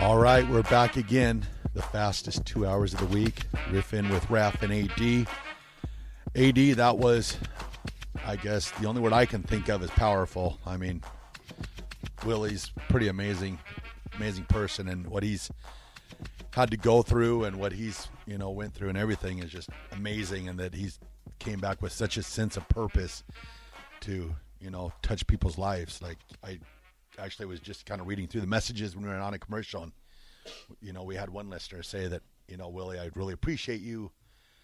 All right, we're back again. The fastest two hours of the week. Riffing with Raf and AD. AD, that was, I guess, the only word I can think of is powerful. I mean, Willie's pretty amazing, amazing person, and what he's had to go through and what he's you know went through and everything is just amazing, and that he's came back with such a sense of purpose to you know touch people's lives. Like I actually was just kind of reading through the messages when we were on a commercial, and you know we had one listener say that you know Willie, I really appreciate you,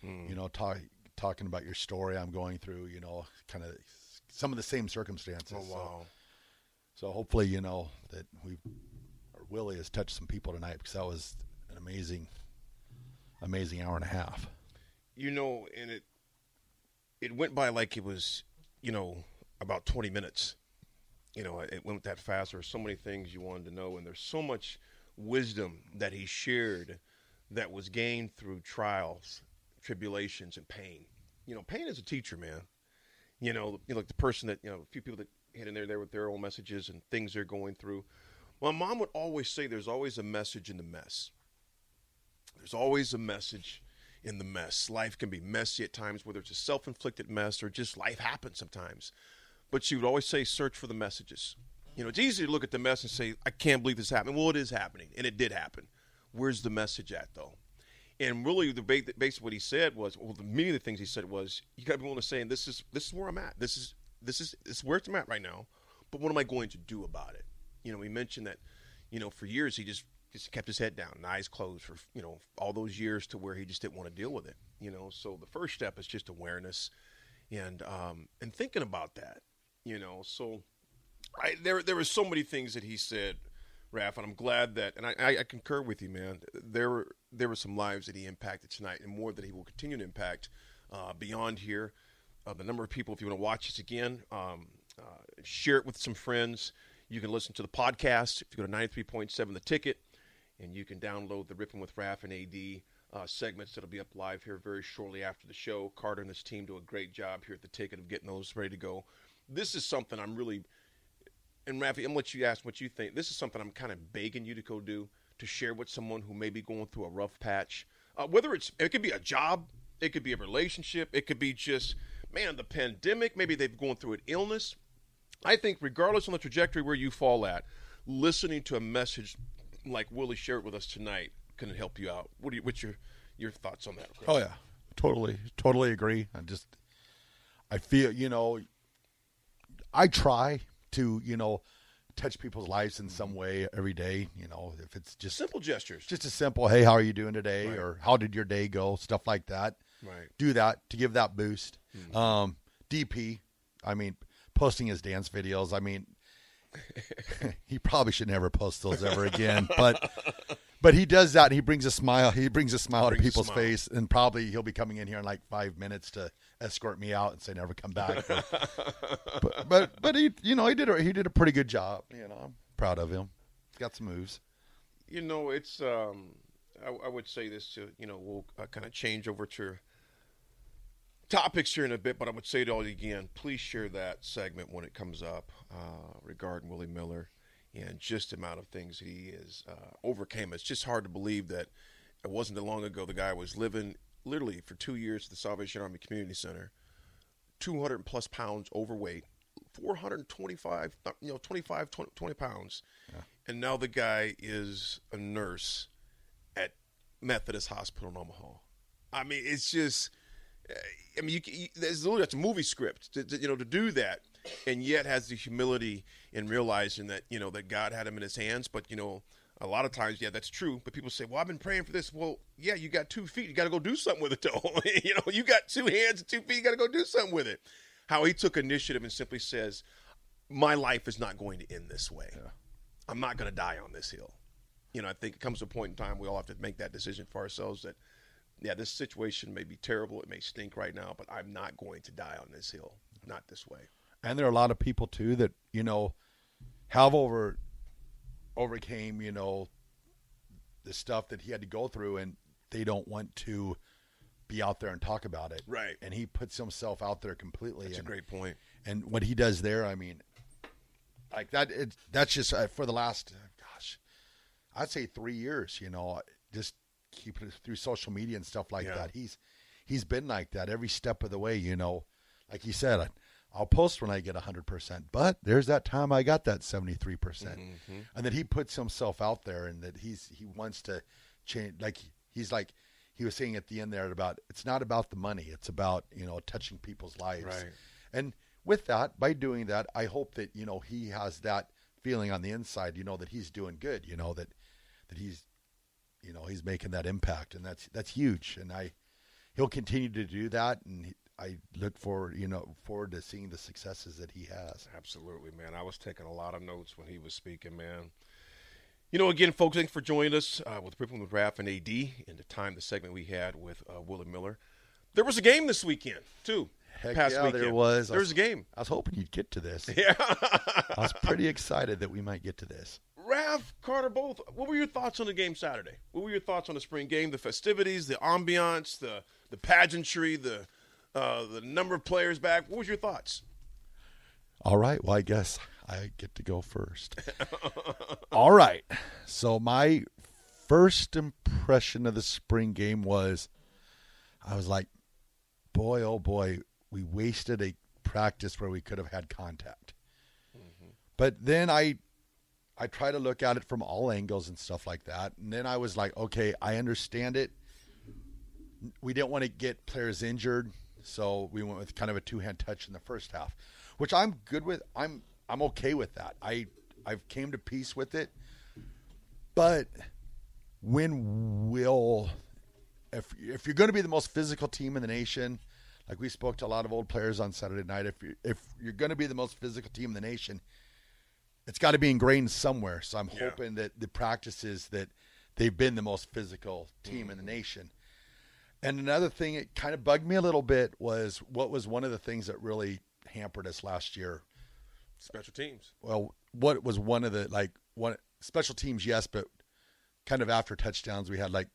hmm. you know talk, talking about your story I'm going through. You know, kind of some of the same circumstances. Oh wow. So, so hopefully, you know that we or Willie has touched some people tonight because that was an amazing, amazing hour and a half. You know, and it it went by like it was, you know, about 20 minutes. You know, it went that fast. There were so many things you wanted to know, and there's so much wisdom that he shared that was gained through trials, tribulations, and pain. You know, pain is a teacher, man. You know, you know, like the person that you know, a few people that hit in there there with their own messages and things they're going through. My mom would always say, "There's always a message in the mess." There's always a message in the mess. Life can be messy at times, whether it's a self inflicted mess or just life happens sometimes. But she would always say, search for the messages. You know, it's easy to look at the mess and say, I can't believe this happened. Well, it is happening, and it did happen. Where's the message at, though? And really, the basically what he said was, well, the many of the things he said was, you got to be willing to say, this is this is where I'm at. This is this is this is where I'm at right now. But what am I going to do about it? You know, he mentioned that, you know, for years he just just kept his head down and eyes closed for you know all those years to where he just didn't want to deal with it. You know, so the first step is just awareness, and um, and thinking about that. You know, so I there there were so many things that he said, Raf, and I'm glad that, and I, I, I concur with you, man. There were there were some lives that he impacted tonight, and more that he will continue to impact uh, beyond here. Uh, the number of people, if you want to watch this again, um, uh, share it with some friends. You can listen to the podcast if you go to 93.7 The Ticket and you can download the Ripping with Raf and AD uh, segments that'll be up live here very shortly after the show. Carter and his team do a great job here at the ticket of getting those ready to go. This is something I'm really, and Rafi, I'm gonna let you ask what you think. This is something I'm kind of begging you to go do to share with someone who may be going through a rough patch. Uh, whether it's it could be a job, it could be a relationship, it could be just man the pandemic. Maybe they've gone through an illness. I think regardless on the trajectory where you fall at, listening to a message like Willie shared with us tonight can help you out. What do you, what's your your thoughts on that? Chris? Oh yeah, totally, totally agree. I just, I feel you know, I try to you know touch people's lives in some way every day. You know, if it's just simple gestures, just a simple, hey, how are you doing today, Right. or how did your day go, stuff like that. Right. Do that to give that boost. Mm-hmm. Um, DP, I mean, posting his dance videos. I mean, he probably should never post those ever again. But but he does that. And he brings a smile. He brings a smile to Brings a people's face, and probably he'll be coming in here in like five minutes to escort me out and say never come back. But but, but, but he you know he did a, he did a pretty good job. You know, I'm proud of him. He's got some moves. You know, it's um, I, I would say this to you know we'll uh, kind of change over to topics here in a bit, but I would say it all again. Please share that segment when it comes up uh, regarding Willie Miller and just the amount of things he is uh, overcame. It's just hard to believe that it wasn't that long ago the guy was living literally for two years at the Salvation Army Community Center, 200 plus pounds overweight, 425, you know, 25, 20, 20 pounds. And now the guy is a nurse at Methodist Hospital in Omaha. I mean, it's just. Eh, I mean, you, you, there's literally that's a movie script, to, to, you know, to do that, and yet has the humility in realizing that you know that God had him in His hands. But you know, a lot of times, yeah, that's true. But people say, "Well, I've been praying for this." Well, yeah, you got two feet. You got to go do something with it, though. you know, you got two hands and two feet. You got to go do something with it. How he took initiative and simply says, "My life is not going to end this way. Yeah. I'm not going to die on this hill." You know, I think it comes to a point in time we all have to make that decision for ourselves that yeah, this situation may be terrible. It may stink right now, but I'm not going to die on this hill. Not this way. And there are a lot of people too that you know have over overcame you know the stuff that he had to go through, and they don't want to be out there and talk about it. Right. And he puts himself out there completely. That's and, a great point. And what he does there, I mean, like that. It, that's just uh, for the last, gosh, I'd say three years. You know, just keep it through social media and stuff like yeah. that. He's he's been like that every step of the way. You know, like he said, I'll post when I get hundred percent, but there's that time I got that seventy three percent, mm-hmm. and that he puts himself out there and that he's he wants to change. Like he's like he was saying at the end there about it's not about the money, it's about you know touching people's lives, right. and with that, by doing that, I hope that you know he has that feeling on the inside, you know that he's doing good, you know that that he's you know he's making that impact, and that's that's huge. And I he'll continue to do that, and I look forward you know forward to seeing the successes that he has. Absolutely, man. I was taking a lot of notes when he was speaking, man. You know, again, folks, thanks for joining us uh, with Ripping with and AD in the time, the segment we had with uh, Willie Miller. There was a game this weekend, too. Heck past yeah, weekend. there was. There was, was a game. I was hoping you'd get to this. Yeah. I was pretty excited that we might get to this. Rav, Carter, both. What were your thoughts on the game Saturday? What were your thoughts on the spring game, the festivities, the ambiance, the the pageantry, the uh, the number of players back? What was your thoughts? All right. Well, I guess I get to go first. All right. So my first impression of the spring game was, I was like, boy, oh boy, we wasted a practice where we could have had contact. Mm-hmm. But then I I try to look at it from all angles and stuff like that. And then I was like, okay, I understand it. We didn't want to get players injured, so we went with kind of a two-hand touch in the first half, which I'm good with. I'm I'm okay with that. I I've came to peace with it. But when will if if you're going to be the most physical team in the nation, like we spoke to a lot of old players on Saturday night, if you if you're going to be the most physical team in the nation, it's got to be ingrained somewhere. So I'm yeah. hoping that the practices that they've been the most physical team mm-hmm. in the mm-hmm. nation. And another thing it kind of bugged me a little bit was what was one of the things that really hampered us last year. Special teams. Well, what was one of the like one special teams? Yes, but kind of after touchdowns, we had like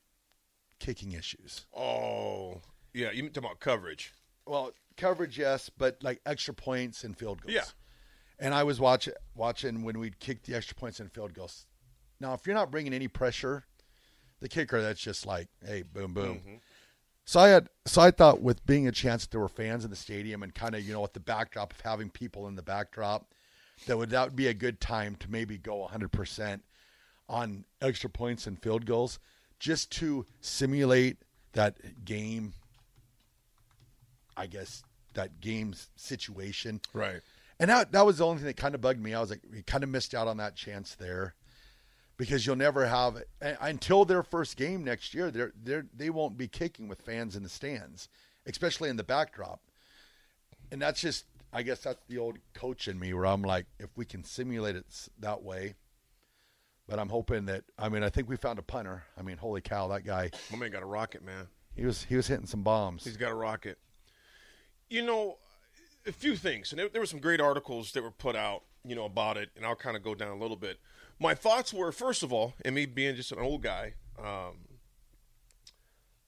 kicking issues. Oh, yeah. You talking about coverage? Well, coverage, yes, but like extra points and field goals. Yeah. And I was watching watching when we'd kick the extra points and field goals. Now, if you're not bringing any pressure, the kicker that's just like, hey, boom, boom. Mm-hmm. So I had so I thought with being a chance that there were fans in the stadium and kind of you know with the backdrop of having people in the backdrop, that would that would be a good time to maybe go 100 percent on extra points and field goals, just to simulate that game. I guess that game's situation. Right. And that that was the only thing that kind of bugged me. I was like, we kind of missed out on that chance there, because you'll never have until their first game next year. They're they they won't be kicking with fans in the stands, especially in the backdrop. And that's just, I guess that's the old coach in me, where I'm like, if we can simulate it that way. But I'm hoping that. I mean, I think we found a punter. I mean, holy cow, that guy! My man got a rocket, man. He was he was hitting some bombs. He's got a rocket. You know, a few things, and there, there were some great articles that were put out, you know, about it, and I'll kind of go down a little bit. My thoughts were, first of all, and me being just an old guy, um,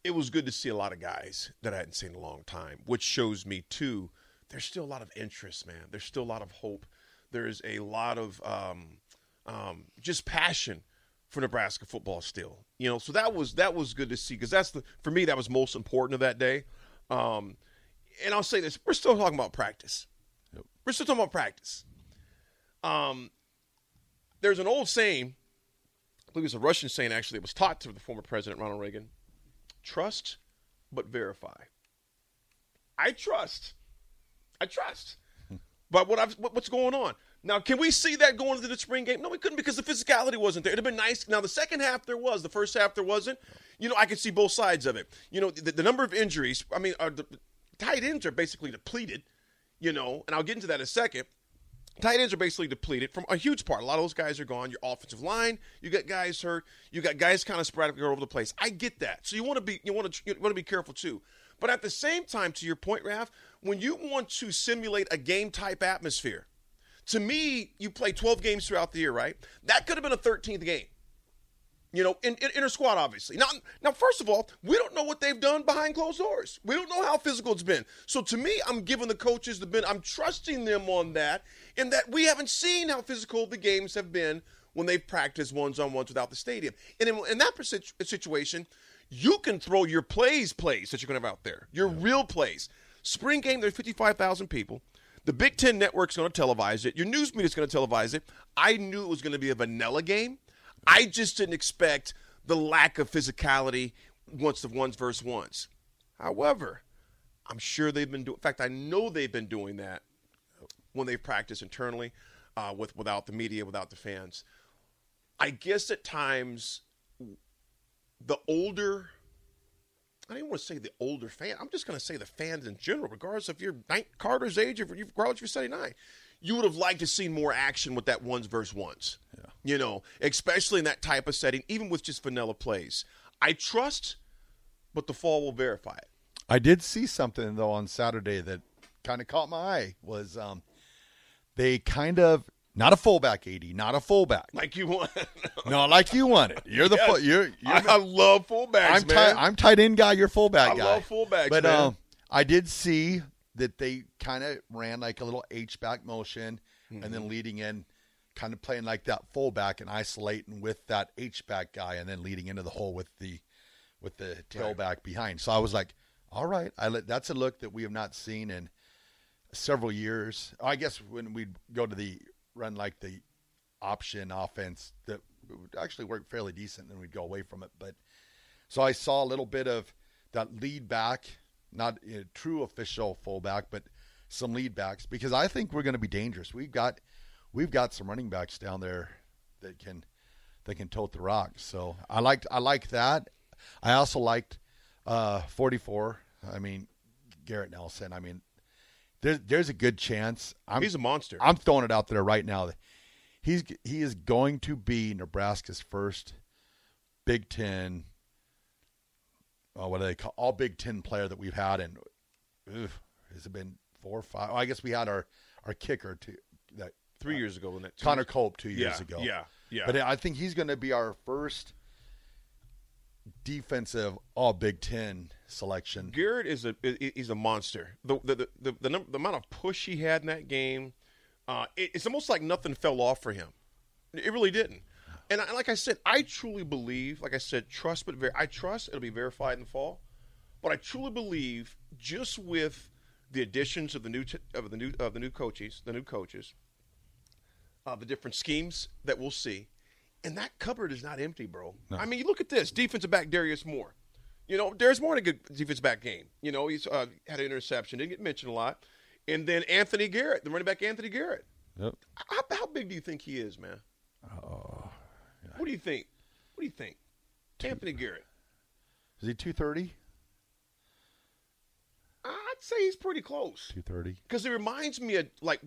it was good to see a lot of guys that I hadn't seen in a long time, which shows me too. There's still a lot of interest, man. There's still a lot of hope. There's a lot of um, um, just passion for Nebraska football still. You know, so that was that was good to see because that's the for me that was most important of that day. Um, and I'll say this: we're still talking about practice. We're still talking about practice. Um, there's an old saying I believe it was a Russian saying actually it was taught to the former president Ronald Reagan trust but verify. I trust. I trust. Hmm. But what I've, what, what's going on now? Can we see that going into the spring game? No, we couldn't because the physicality wasn't there. It'd have been nice. Now the second half there was. The first half there wasn't. You know, I could see both sides of it. You know, the, the number of injuries. I mean, are the tight ends are basically depleted. You know, and I'll get into that in a second. Tight ends are basically depleted from a huge part. A lot of those guys are gone. Your offensive line, you got guys hurt. You got guys kind of sporadically all over the place. I get that. So you want to be you want to you want to be careful too. But at the same time, to your point, Raf, when you want to simulate a game type atmosphere, to me, you play 12 games throughout the year, right? That could have been a 13th game. You know, in, in inter squad, obviously. Now, now, first of all, we don't know what they've done behind closed doors. We don't know how physical it's been. So to me, I'm giving the coaches the bin. I'm trusting them on that, in that we haven't seen how physical the games have been when they've practiced ones on ones without the stadium. And in, in that situation, you can throw your plays plays that you're going to have out there, your yeah. real plays. Spring game, there's 55,000 people. The Big Ten Network's going to televise it. Your news media's going to televise it. I knew it was going to be a vanilla game. I just didn't expect the lack of physicality once the ones versus ones. However, I'm sure they've been doing. In fact, I know they've been doing that when they've practiced internally, uh, with without the media, without the fans. I guess at times, the older. I don't even want to say the older fan. I'm just going to say the fans in general, regardless if you're Carter's age or regardless if you're 79 you would have liked to see more action with that ones versus ones. Yeah. You know, especially in that type of setting, even with just vanilla plays. I trust, but the fall will verify it. I did see something though on Saturday that kind of caught my eye. Was um, they kind of not a fullback, AD, not a fullback, like you want. no, like you want it. You're the yes. full, you're, you're. I, I love fullbacks, I'm man. I'm tight end guy. You're fullback I guy. I love fullbacks, but man. um, I did see that they kind of ran like a little H back motion mm-hmm. and then mm-hmm. leading in, kind of playing like that fullback and isolating with that H back guy and then leading into the hole with the with the tailback right. behind. So I was like, all right, I let, that's a look that we have not seen in several years. I guess when we go to the run like the option offense that would actually work fairly decent, and we'd go away from it. But so I saw a little bit of that lead back not a true official fullback, but some lead backs because I think we're going to be dangerous. We've got we've got some running backs down there that can that can tote the rock. So I liked I like that. I also liked uh, 44. I mean Garrett Nelson. I mean there's there's a good chance. I'm, he's a monster. I'm throwing it out there right now. He's he is going to be Nebraska's first Big Ten uh, what do they call all Big Ten player that we've had, and has it been four or five? Oh, I guess we had our our kicker to that three uh, years ago, when that Connor Culp two years yeah, ago. Yeah, yeah. But I think he's going to be our first defensive All Big Ten selection. Garrett is a he's a monster. The the the, the, the, number, the amount of push he had in that game, uh, it, it's almost like nothing fell off for him. It really didn't. And I, like I said, I truly believe, like I said, trust but ver- I trust it'll be verified in the fall. But I truly believe, just with the additions of the new t- of the new of the new coaches, the new coaches, uh, the different schemes that we'll see, and that cupboard is not empty, bro. No. I mean, you look at this defensive back Darius Moore. You know, Darius Moore had a good defensive back game. You know, he's uh, had an interception, didn't get mentioned a lot. And then Anthony Garrett, the running back Anthony Garrett. Yep. How, how big do you think he is, man? What do you think? What do you think? Two, Anthony Garrett. Is he 230? I'd say he's pretty close. 230. Because it reminds me of like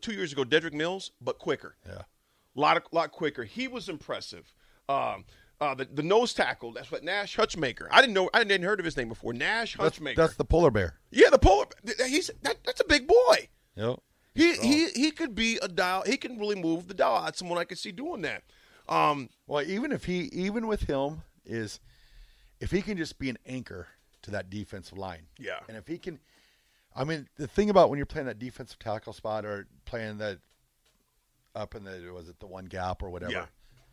two years ago, Dedrick Mills, but quicker. Yeah. A lot, of, lot quicker. He was impressive. Um, uh, the, the nose tackle. That's what Nash Hutmacher. I didn't know. I didn't heard of his name before. Nash Hutmacher. That's, that's the polar bear. Yeah, the polar. He's that, that's a big boy. Yep. He, he he could be a dial. He can really move the dial. That's someone I could see doing that. Um, well, even if he, even with him, is if he can just be an anchor to that defensive line. Yeah. And if he can, I mean, the thing about when you're playing that defensive tackle spot or playing that up in the was it the one gap or whatever. Yeah.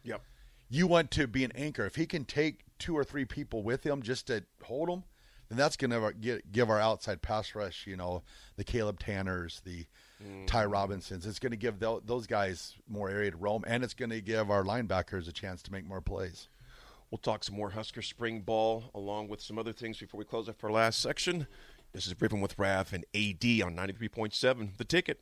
Yep. You want to be an anchor. If he can take two or three people with him just to hold them, and that's going to give our outside pass rush, you know, the Caleb Tannors, the mm. Ty Robinsons. It's going to give th- those guys more area to roam, and it's going to give our linebackers a chance to make more plays. We'll talk some more Husker spring ball along with some other things before we close up our last section. This is Ripping with Raf and AD on 93.7, The Ticket.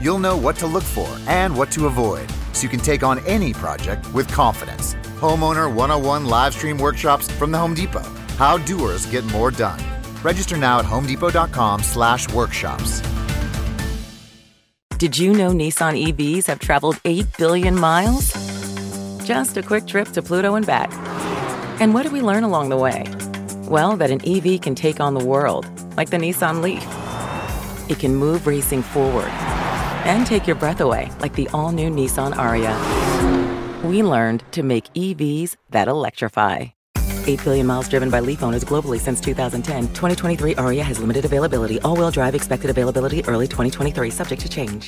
You'll know what to look for and what to avoid so you can take on any project with confidence. Homeowner 101 live stream workshops from the Home Depot. How doers get more done. Register now at homedepot.com/slash workshops. Did you know Nissan EVs have traveled 8 billion miles? Just a quick trip to Pluto and back. And what did we learn along the way? Well, that an EV can take on the world, like the Nissan Leaf. It can move racing forward and take your breath away, like the all new Nissan Ariya. We learned to make EVs that electrify. 8 billion miles driven by Leaf owners globally since 2010. 2023 Ariya has limited availability. All wheel drive expected availability early 2023, subject to change.